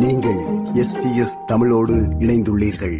நீங்கள் எஸ்பிஎஸ் தமிழோடு இணைந்துள்ளீர்கள்.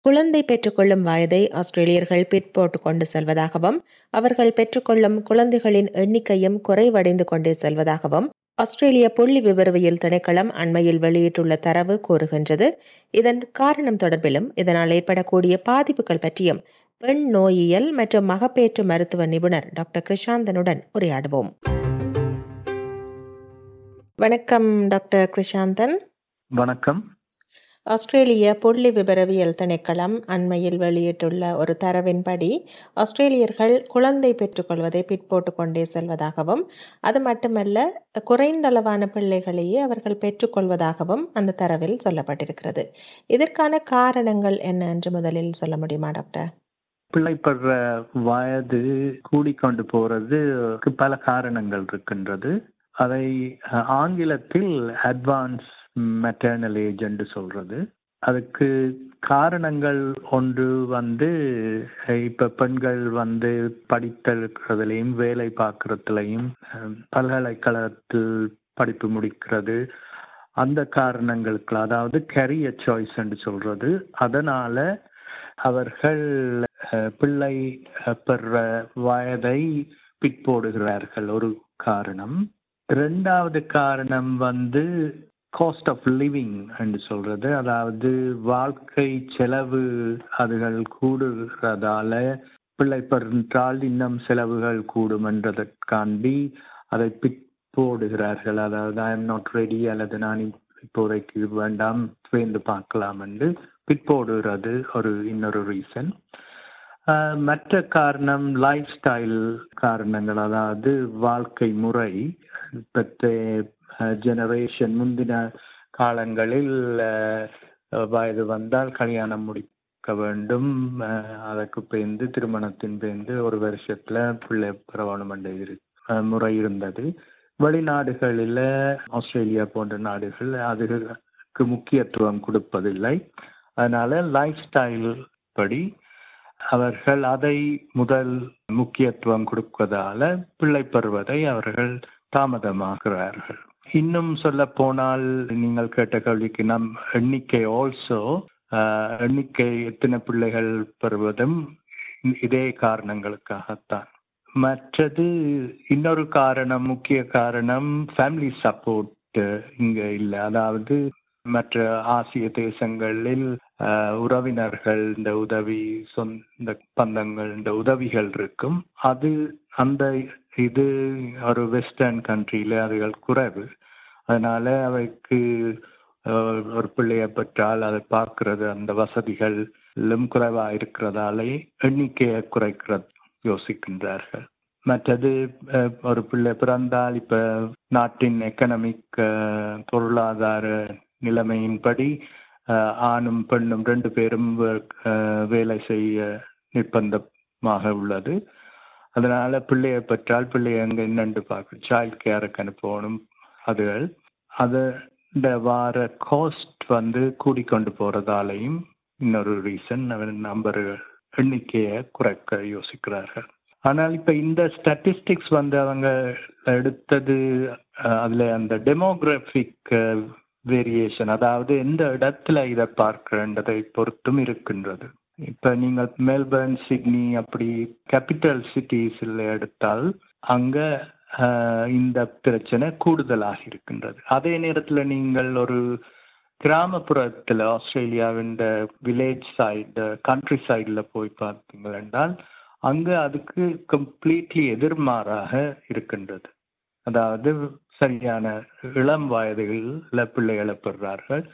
குழந்தை பெற்றுக்கொள்ளும் வயதை ஆஸ்திரேலியர்கள் பிற்போட்டு கொண்டு செல்வதாகவும் அவர்கள் பெற்றுக்கொள்ளும் குழந்தைகளின் எண்ணிக்கையும் குறைவடைந்து கொண்டே செல்வதாகவும் ஆஸ்திரேலிய புள்ளி விவரவியல் திணைக்களம் அண்மையில் வெளியிட்டுள்ள தரவு கூறுகின்றது. இதன் காரணம் தொடர்பிலும் இதனால் ஏற்படக்கூடிய பாதிப்புகள் பற்றியும் பெண் நோயியல் மற்றும் மகப்பேற்று மருத்துவ நிபுணர் டாக்டர் கிருஷாந்தனுடன் உரையாடுவோம். வணக்கம் டாக்டர் கிருஷாந்தன். வணக்கம். ஆஸ்திரேலிய புள்ளி விபரவியல் திணைக்களம் அண்மையில் வெளியிட்டுள்ள ஒரு தரவின்படி ஆஸ்திரேலியர்கள் குழந்தை பெற்றுக்கொள்வதை பிற்போட்டு கொண்டே செல்வதாகவும் அது மட்டுமல்ல குறைந்தளவான பிள்ளைகளையே அவர்கள் பெற்றுக்கொள்வதாகவும் அந்த தரவில் சொல்லப்பட்டிருக்கிறது. இதற்கான காரணங்கள் என்ன என்று முதலில் சொல்ல முடியுமா டாக்டர்? பிள்ளைப்படுற வயது கூடிக்கொண்டு போறது பல காரணங்கள் இருக்கின்றது. அதை ஆங்கிலத்தில் அட்வான்ஸ் மெட்டர்னல் ஏஜென்ட் சொல்கிறது சொல்றது. அதுக்கு காரணங்கள் ஒன்று வந்து இப்ப பெண்கள் வந்து படித்திருக்கிறதுலையும் வேலை பார்க்கறதுலையும் பல்கலைக்கழகத்தில் படிப்பு முடிக்கிறது. அந்த காரணங்களுக்கு அதாவது கரியர் சாய்ஸ் என்று சொல்றது. அதனால அவர்கள் பிள்ளை பெற வயதை பிற்போடுகிறார்கள். ஒரு காரணம். ரெண்டாவது காரணம் வந்து காஸ்ட் ஆஃப் லிவிங் என்று சொல்கிறது அதாவது வாழ்க்கை செலவு அதுகள் கூடுகிறதால பிள்ளை பெற்றால் இன்னும் செலவுகள் கூடும் என்றதற்காண்டி அதை பிற்போடுகிறார்கள் அதாவது ஐ எம் நாட் ரெடி அல்லது நான் இப்போதைக்கு வேண்டாம் சேர்ந்து பார்க்கலாம் என்று பிற்போடுகிறது ஒரு இன்னொரு ரீசன் மற்ற காரணம் லைஃப் ஸ்டைல் காரணங்கள். அதாவது வாழ்க்கை முறை இப்பத்த ஜெனரேஷன் முந்தின காலங்களில் வயது வந்தால் கல்யாணம் முடிக்க வேண்டும். அதற்கு பேர்ந்து திருமணத்தின் பேர்ந்து ஒரு வருஷத்துல பிள்ளை பிரவணம் என்ற முறை இருந்தது. வெளிநாடுகளில் ஆஸ்திரேலியா போன்ற நாடுகள் அதுக்கு முக்கியத்துவம் கொடுப்பதில்லை. அதனால லைஃப் ஸ்டைல் படி அவர்கள் அதை முதல் முக்கியத்துவம் கொடுப்பதால பிள்ளை பெறுவதை அவர்கள் தாமதமாகிறார்கள் இன்னும் சொல்ல போனால் நீங்கள் கேட்ட கேள்விக்கு நம் எண்ணிக்கை ஆல்சோ எண்ணிக்கை எத்தனை பிள்ளைகள் பெறுவதும் இதே காரணங்களுக்காகத்தான். மற்றது இன்னொரு காரணம் முக்கிய காரணம் ஃபேமிலி சப்போர்ட் இங்க இல்லை. அதாவது மற்ற ஆசிய தேசங்களில் உறவினர்கள் இந்த உதவி சொந்த பந்தங்கள் இந்த உதவிகள் இருக்கும். அது அந்த இது ஒரு வெஸ்டர்ன் கண்ட்ரியில அவைகள் குறைவு. அதனால் அவைக்கு ஒரு பிள்ளையை பெற்றால் அதை பார்க்கறது அந்த வசதிகள் குறைவாக இருக்கிறதாலே எண்ணிக்கையை குறைக்கிறது யோசிக்கின்றார்கள். மற்றது ஒரு பிள்ளை பிறந்தால் இப்போ நாட்டின் எக்கனாமிக் பொருளாதார நிலைமையின்படி ஆணும் பெண்ணும் ரெண்டு பேரும் வேலை செய்ய நிர்பந்தமாக உள்ளது. அதனால் பிள்ளையை பெற்றால் பிள்ளையை அங்கே என்னென்று பார்க்க சைல்ட் கேருக்கு அனுப்பணும். அதுகள். அது இந்த வார காஸ்ட் வந்து கூடிக்கொண்டு போகிறதாலையும் இன்னொரு ரீசன் நம்பர் எண்ணிக்கையை குறைக்க யோசிக்கிறார்கள். ஆனால் இப்போ இந்த ஸ்டாட்டிஸ்டிக்ஸ் வந்து அவங்க எடுத்தது அதில் அந்த டெமோகிராஃபிக் வேரியேஷன் அதாவது எந்த இடத்துல இதை பார்க்கின்றதை பொறுத்தும் இருக்கின்றது. இப்ப நீங்கள் மெல்பர்ன் சிட்னி அப்படி கேபிட்டல் சிட்டிஸில் எடுத்தால் அங்க இந்த பிரச்சனை கூடுதலாக இருக்கின்றது. அதே நேரத்தில் நீங்கள் ஒரு கிராமப்புறத்தில் ஆஸ்திரேலியாவின் வில்லேஜ் சைடு கண்ட்ரி சைடில் போய் பார்த்தீங்க என்றால் அங்கே அதுக்கு கம்ப்ளீட்லி எதிர்மாறாக இருக்கின்றது. அதாவது சரியான இளம் வயதுகளில் பிள்ளைகளை பெறுறார்கள்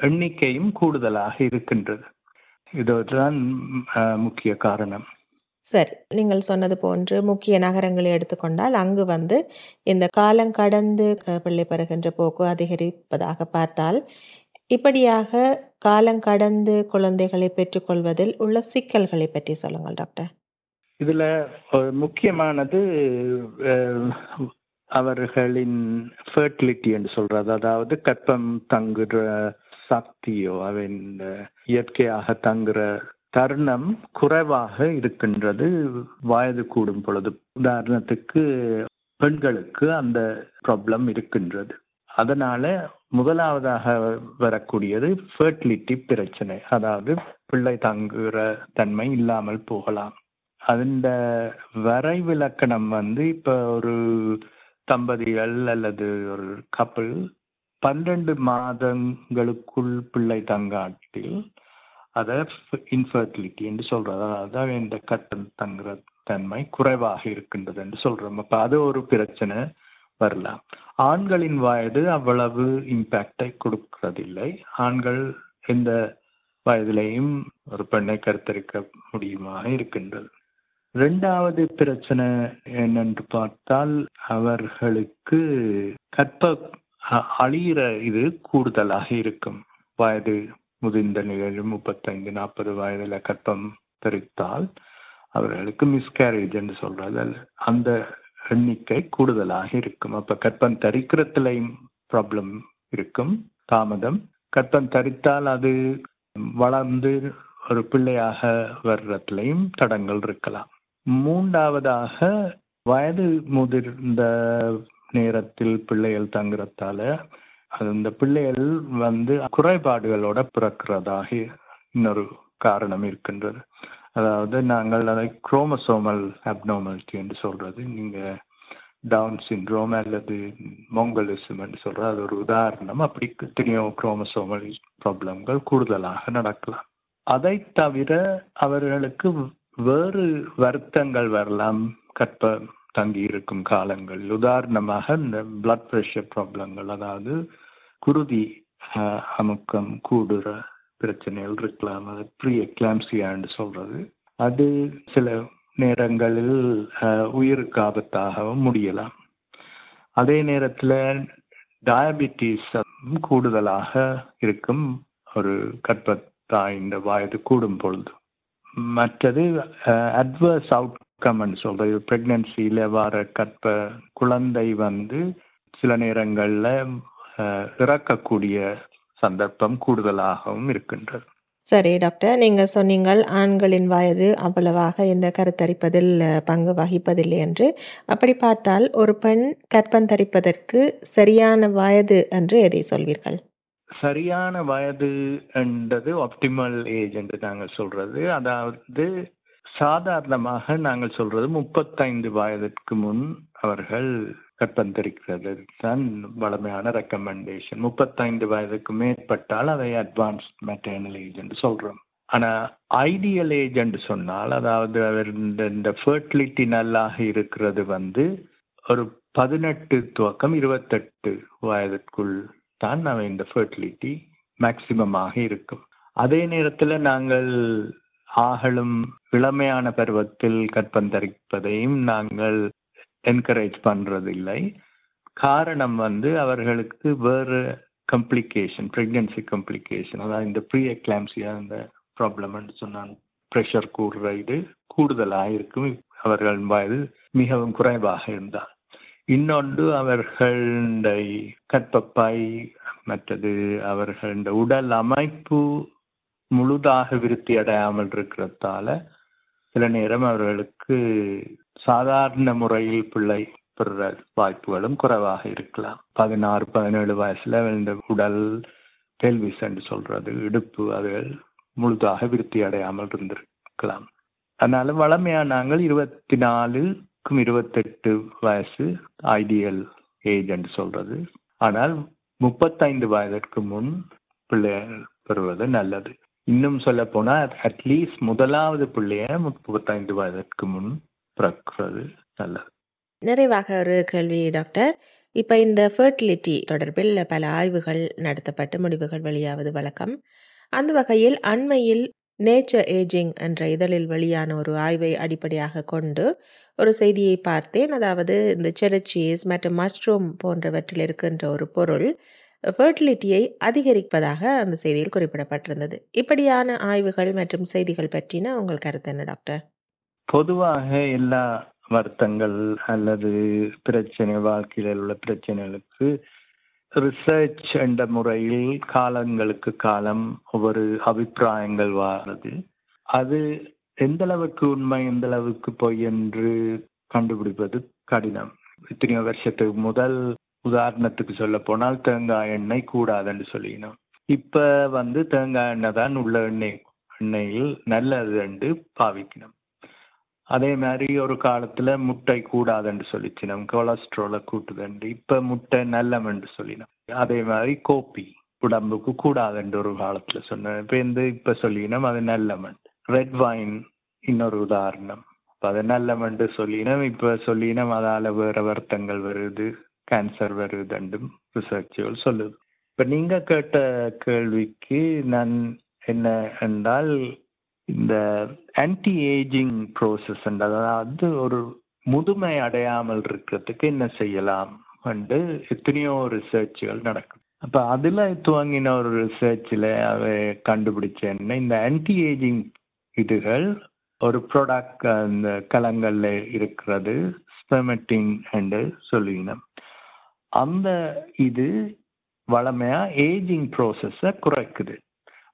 எண்ணிக்கையும் கூடுதலாக இருக்கின்றது. இதுதான் முக்கிய காரணம். சரி நீங்கள் சொன்னது போன்று முக்கிய நகரங்களை எடுத்துக்கொண்டால் அங்கு வந்து இந்த காலம் கடந்து பிள்ளை பெறுகின்ற போக்கு அதிகரிப்பதாக பார்த்தால் இப்படியாக காலம் கடந்து குழந்தைகளை பெற்றுக்கொள்வதில் உள்ள சிக்கல்களை பற்றி சொல்லுங்கள் டாக்டர். இதுல முக்கியமானது அவர்களின் ஃபர்டிலிட்டி என்று சொல்றது. அதாவது கற்பம் தங்குற சக்தியோ அவன் இயற்கையாக தங்குற தருணம் குறைவாக இருக்கின்றது வயது கூடும் பொழுது. உதாரணத்துக்கு பெண்களுக்கு அந்த ப்ராப்ளம் இருக்கின்றது. அதனால முதலாவதாக வரக்கூடியது ஃபர்டிலிட்டி பிரச்சனை. அதாவது பிள்ளை தங்குற தன்மை இல்லாமல் போகலாம். அந்த வரைவிலக்கணம் வந்து இப்ப ஒரு தம்பதிகள் அல்லது ஒரு கப்பல் பன்னெண்டு மாதங்களுக்குள் பிள்ளை தங்காட்டில் அதை இன்ஃபர்டிலிட்டி என்று சொல்றது அதாவது இந்த கட்டம் தங்குற தன்மை குறைவாக இருக்கின்றது என்று சொல்றோம். அப்ப அது ஒரு பிரச்சனை வரலாம் ஆண்களின் வயது அவ்வளவு இம்பாக்டை கொடுக்கறதில்லை. ஆண்கள் எந்த வயதிலையும் ஒரு பெண்ணை கருத்தரிக்க முடியுமாக இருக்கின்றது. இரண்டாவது பிரச்சனை என்னென்று பார்த்தால் அவர்களுக்கு கற்ப அழியிற இது கூடுதலாக இருக்கும். வயது முதிர்ந்த நிலையில் முப்பத்தைந்து நாற்பது வயதுல கற்பம் தெரித்தால் அவர்களுக்கு மிஸ்கேரேஜ் என்று சொல்றது அந்த எண்ணிக்கை கூடுதலாக இருக்கும். அப்ப கற்பம் தரிக்கிறதுலையும் ப்ராப்ளம் இருக்கும். தாமதம். கற்பம் தரித்தால் அது வளர்ந்து ஒரு பிள்ளையாக வர்றதுலையும் தடங்கள் இருக்கலாம். மூன்றாவதாக வயது முதிர்ந்த நேரத்தில் பிள்ளைகள் தங்குறதால அந்த பிள்ளைகள் வந்து குறைபாடுகளோட பிறக்கிறதாக இன்னொரு காரணம் இருக்கின்றது. அதாவது நாங்கள் அதை குரோமசோமல் அப்னார்மாலிட்டி என்று சொல்றது. நீங்க டவுன் சின்ரோம் அல்லது மொங்கலிசம் என்று சொல்றது அது ஒரு உதாரணம். அப்படி எத்தனையோ குரோமசோமல் ப்ராப்ளம்கள் கூடுதலாக நடக்கலாம். அதை தவிர அவர்களுக்கு வேறு வருத்தங்கள் வரலாம். கற்ப தங்கி இருக்கும் காலங்கள். உதாரணமாக இந்த பிளட் ப்ரெஷர் ப்ராப்ளங்கள் அதாவது குருதி அஹ், அமுக்கம் கூடுற பிரச்சனைகள் இருக்கலாம் அது ப்ரீ எக்லாம்சியான்னு சொல்றது. அது சில நேரங்களில் அஹ், உயிருக்கு ஆபத்தாகவும் முடியலாம். அதே நேரத்தில் டயபிட்டிஸ் கூடுதலாக இருக்கும் ஒரு கற்பத்தாயின் வயது கூடும் பொழுது மற்றது அட்வர்ஸ் அவுட் அவுட்கம்னு சொல்றது. பிரெக்னன்சியில வர கற்ப குழந்தை வந்து சில நேரங்கள்ல இறக்கக்கூடிய சந்தர்ப்பம் கூடுதலாகவும் இருக்கின்றது. சரி டாக்டர் நீங்க சொன்னீங்கள் ஆண்களின் வயது அவ்வளவாக இந்த கருத்தரிப்பதில் பங்கு வகிப்பதில்லை என்று. அப்படி பார்த்தால் ஒரு பெண் கற்பந்தரிப்பதற்கு சரியான வயது என்று எதை சொல்வீர்கள்? சரியான வயது என்றது ஆப்டிமல் ஏஜ் என்று நாங்கள் சொல்றது. அதாவது சாதாரணமாக நாங்கள் சொல்றது முப்பத்தைந்து வயதிற்கு முன் அவர்கள் கற்பந்தரிக்கிறது. தான் வளமையான ரெக்கமெண்டேஷன் முப்பத்தைந்து வயதுக்கு மேற்பட்டால் அதை அட்வான்ஸ் மெட்டர்னல் ஏஜ் என்று சொல்றோம். ஆனா ஐடியல் ஏஜ் சொன்னால் அதாவது அவர் இந்த இந்த ஃபர்டிலிட்டி நல்லாக இருக்கிறது வந்து ஒரு பதினெட்டு துவக்கம் இருபத்தெட்டு வயதுக்குள் தான் நம்ம இந்த ஃபர்டிலிட்டி மேக்சிமமாக இருக்கும். அதே நேரத்தில் நாங்கள் ஆகலும் இளமையான பருவத்தில் கற்பந்தரிப்பதையும் நாங்கள் என்கரேஜ் பண்றதில்லை. காரணம் வந்து அவர்களுக்கு வேறு கம்ப்ளிகேஷன் ப்ரெக்னன்சி கம்ப்ளிகேஷன் அதாவது இந்த ப்ரீ எக்லாம்சியா அந்த ப்ராப்ளம்னு சொன்னான் ப்ரெஷர் கூடுற இது கூடுதலாக இருக்கும். அவர்கள் வயது மிகவும் குறைவாக இருந்தால். இன்னொன்று அவர்களுடைய கற்பப்பை மற்றது அவர்களுடைய உடல் அமைப்பு முழுதாக விருத்தி அடையாமல் இருக்கிறதால சில நேரம் அவர்களுக்கு சாதாரண முறையில் பிள்ளை பெறுற வாய்ப்புகளும் குறைவாக இருக்கலாம். பதினாறு பதினேழு வயசுல இந்த உடல் பெல்விஸ் என்று சொல்றது இடுப்பு அதுகள் முழுதாக விருத்தி அடையாமல் இருந்திருக்கலாம். அதனால வளமையா நாங்கள் இருபத்தி நாலுக்கும் இருபத்தெட்டு வயசு ஐடியல் ஏஜ் என்று சொல்றது. ஆனால் முப்பத்தைந்து வயதிற்கு முன் பிள்ளைகள் பெறுவது நல்லது. இன்னும் சொல்ல போனா அட்லீஸ்ட் முதலாவது பிள்ளைய முப்பத்தைந்து வயதிற்கு முன் பிறக்கிறது நல்லது. நிறைவாக ஒரு கேள்வி டாக்டர் இப்ப இந்த ஃபர்டிலிட்டி தொடர்பில் பல ஆய்வுகள் நடத்தப்பட்டு முடிவுகள் வெளியாவது வழக்கம். அந்த வகையில் அண்மையில் நேச்சர் ஏஜிங் என்ற இதழில் வெளியான ஒரு ஆய்வை அடிப்படையாக கொண்டு ஒரு செய்தியை பார்த்தேன். அதாவது இந்த செடச்சீஸ் மற்றும் மஷ்ரூம் போன்றவற்றில் இருக்கின்ற ஒரு பொருள் ஃபர்டிலிட்டியை அதிகரிப்பதாக அந்த செய்தியில் குறிப்பிடப்பட்டிருந்தது. இப்படியான ஆய்வுகள் மற்றும் செய்திகள் பற்றின உங்கள் கருத்து என்ன டாக்டர்? பொதுவாக எல்லா வருத்தங்கள் அல்லது பிரச்சனை வாழ்க்கையில் உள்ள பிரச்சனைகளுக்கு ரிசர்ச் என்ற முறையில் காலங்களுக்கு காலம் ஒவ்வொரு அபிப்பிராயங்கள் வாரது அது எந்த அளவுக்கு உண்மை எந்த அளவுக்கு பொய் என்று கண்டுபிடிப்பது கடினம். இத்தனையோ வருஷத்துக்கு முதல் உதாரணத்துக்கு சொல்ல போனால் தேங்காய் எண்ணெய் கூடாதுன்னு சொல்லினோம். இப்ப வந்து தேங்காய் எண்ணெய் தான் உள்ள எண்ணெய் எண்ணெயில் நல்லது என்று பாவிக்கணும். அதே மாதிரி ஒரு காலத்துல முட்டை கூடாதுன்னு சொல்லிச்சினோம் கொலஸ்ட்ரோலை கூட்டுதுண்டு இப்ப முட்டை நல்லமென்று சொல்லினோம். அதே மாதிரி கோப்பி உடம்புக்கு கூடாதுன்ற ஒரு காலத்துல சொன்னேன் இப்ப இந்த இப்ப சொல்லினோம் அது நல்லமன் ரெட் வைன் இன்னொரு உதாரணம். அப்ப அது நல்லமன்று சொல்லினோம் இப்ப சொல்லினோம் அதால வேற வருத்தங்கள் வருது. கேன்சர் வருதுன்றும் ரிசர்ச்சுகள் சொல்லுது. இப்போ நீங்கள் கேட்ட கேள்விக்கு நான் என்ன என்றால் இந்த ஆன்டி ஏஜிங் ப்ரோசஸ் அதாவது ஒரு முதுமை அடையாமல் இருக்கிறதுக்கு என்ன செய்யலாம் என்று எத்தனையோ ரிசர்ச்சுகள் நடக்கும் அப்போ அதில் துவங்கின ஒரு ரிசர்ச்சில் அவை கண்டுபிடிச்ச என்ன இந்த ஆன்டி ஏஜிங் இதுகள் ஒரு ப்ராடக்ட் அந்த கலங்களில் இருக்கிறது ஸ்பெமெட்டிங் என்று சொல்லினோம். அந்த இது வளமையா ஏஜிங் ப்ரோசஸ குறைக்குது.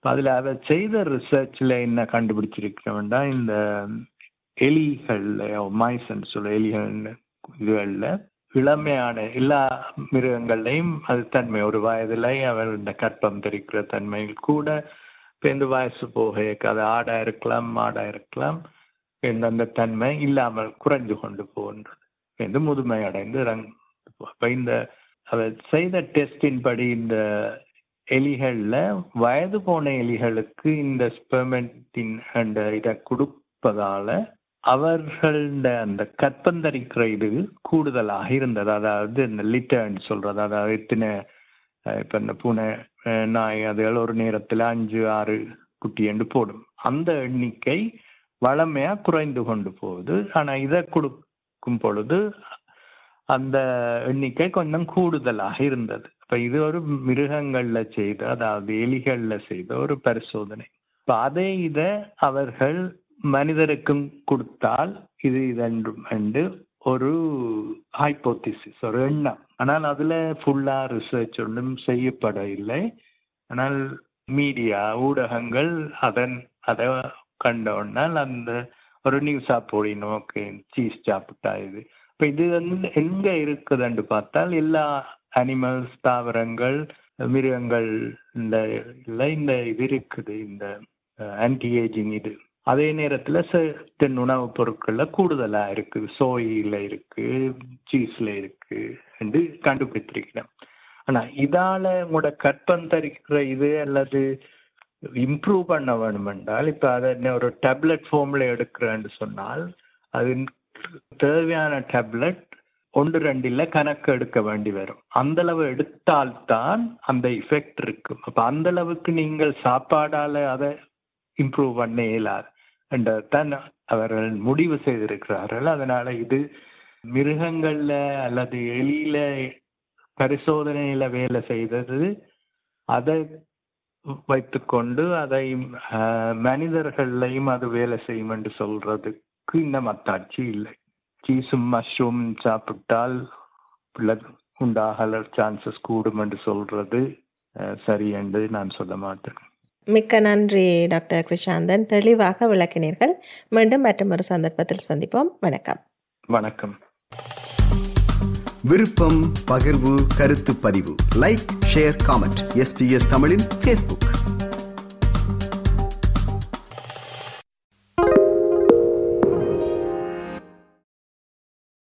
அதில் அவர் செய்த ரிசர்ச்ல என்ன கண்டுபிடிச்சிருக்கிறவன்டா இந்த எலிகள்ல மைசன் சொல்ல எலிகள் இதுகளில் இளமையான எல்லா மிருகங்கள்லையும் அது தன்மை. ஒரு வயதுல அவர் இந்த கற்பம் தெரிக்கிற தன்மையில் கூட இப்போ இந்த வயசு போக அது ஆடாக இருக்கலாம் மாடாக இருக்கலாம் எந்தெந்த தன்மை இல்லாமல் குறைஞ்சு கொண்டு போகின்றது. இந்த முதுமை அடைந்து அப்ப இந்த செய்த டெஸ்டின் படி இந்த எலிகள்ல வயது போன எலிகளுக்கு இந்த ஸ்பெர்மெண்டின் அந்த இதை கொடுப்பதால அவர்கள அந்த கற்பந்தரிக்கிற இது கூடுதலாக இருந்தது. அதாவது இந்த லிட்டர்ன்னு சொல்றது. அதாவது இத்தனை இப்போ இந்த பூனை நாய் அதுகள் ஒரு நேரத்தில் அஞ்சு ஆறு குட்டி என்று போடும். அந்த எண்ணிக்கை வளமையா குறைந்து கொண்டு போகுது. ஆனா இதை கொடுக்கும் பொழுது அந்த எண்ணிக்கை கொஞ்சம் கூடுதலாக இருந்தது. இப்ப இது ஒரு மிருகங்கள்ல செய்த அதாவது எலிகள்ல செய்த ஒரு பரிசோதனை. இப்ப அதே இத அவர்கள் மனிதருக்கும் கொடுத்தால் இது இதென்றும் என்று ஒரு ஹைப்போதிசிஸ் ஒரு எண்ணம். ஆனால் அதுல ஃபுல்லா ரிசர்ச் ஒன்றும் செய்யப்பட இல்லை ஆனால் மீடியா ஊடகங்கள் அதன் அதை கண்டோன்னால் அந்த ஒரு நியூஸா போடணும் ஓகே சீஸ் சாப்பிட்டா இது. இப்ப இது வந்து எங்க இருக்குதுன்னு பார்த்தால் எல்லா அனிமல்ஸ் தாவரங்கள் மிருகங்கள் இந்த இந்த இது இருக்குது இந்த ஆன்டி ஏஜிங் இது. அதே நேரத்தில் தென் உணவுப் பொருட்களில் கூடுதலாக இருக்குது சோயில இருக்குது சீஸில் இருக்குது என்று கண்டுபிடித்திருக்கிறேன். ஆனால் இதால் உங்களோட கற்பந்தரிக்கிற இது அல்லது இம்ப்ரூவ் பண்ண வேணுமென்றால் இப்போ அதை அதை ஒரு டேப்லெட் ஃபார்மில் எடுக்கிறேன்னு சொன்னால் அது தேவையான டேப்லெட் ஒன்று ரெண்டில் கணக்கு எடுக்க வேண்டி வரும். அந்த அளவு எடுத்தால்தான் அந்த இஃபெக்ட் இருக்கும். அப்போ அந்த அளவுக்கு நீங்கள் சாப்பாடால அதை இம்ப்ரூவ் பண்ண இயலாது. என்றதான் அவர்கள் முடிவு செய்திருக்கிறார்கள். அதனால இது மிருகங்கள்ல அல்லது எலியில பரிசோதனையில வேலை செய்தது அதை வைத்துக்கொண்டு அதை மனிதர்களையும் அது வேலை செய்யும் என்று சொல்றதுக்கு இன்னும் அத்தாட்சி இல்லை. சீஸும் மஷ்ரூம் சாப்பிட்டால் உண்டாகல சான்சஸ் கூடும் என்று சொல்றது சரி என்று நான் சொல்ல மாட்டேன். மிக்க நன்றி டாக்டர் கிருஷாந்தன் தெளிவாக விளக்கினீர்கள். மீண்டும் மற்றொரு சந்தர்ப்பத்தில் சந்திப்போம். வணக்கம். வணக்கம். விருப்பம் பகிர்வு கருத்து பதிவு. லைக் ஷேர் காமெண்ட் எஸ்பிஎஸ் தமிழின் ஃபேஸ்புக்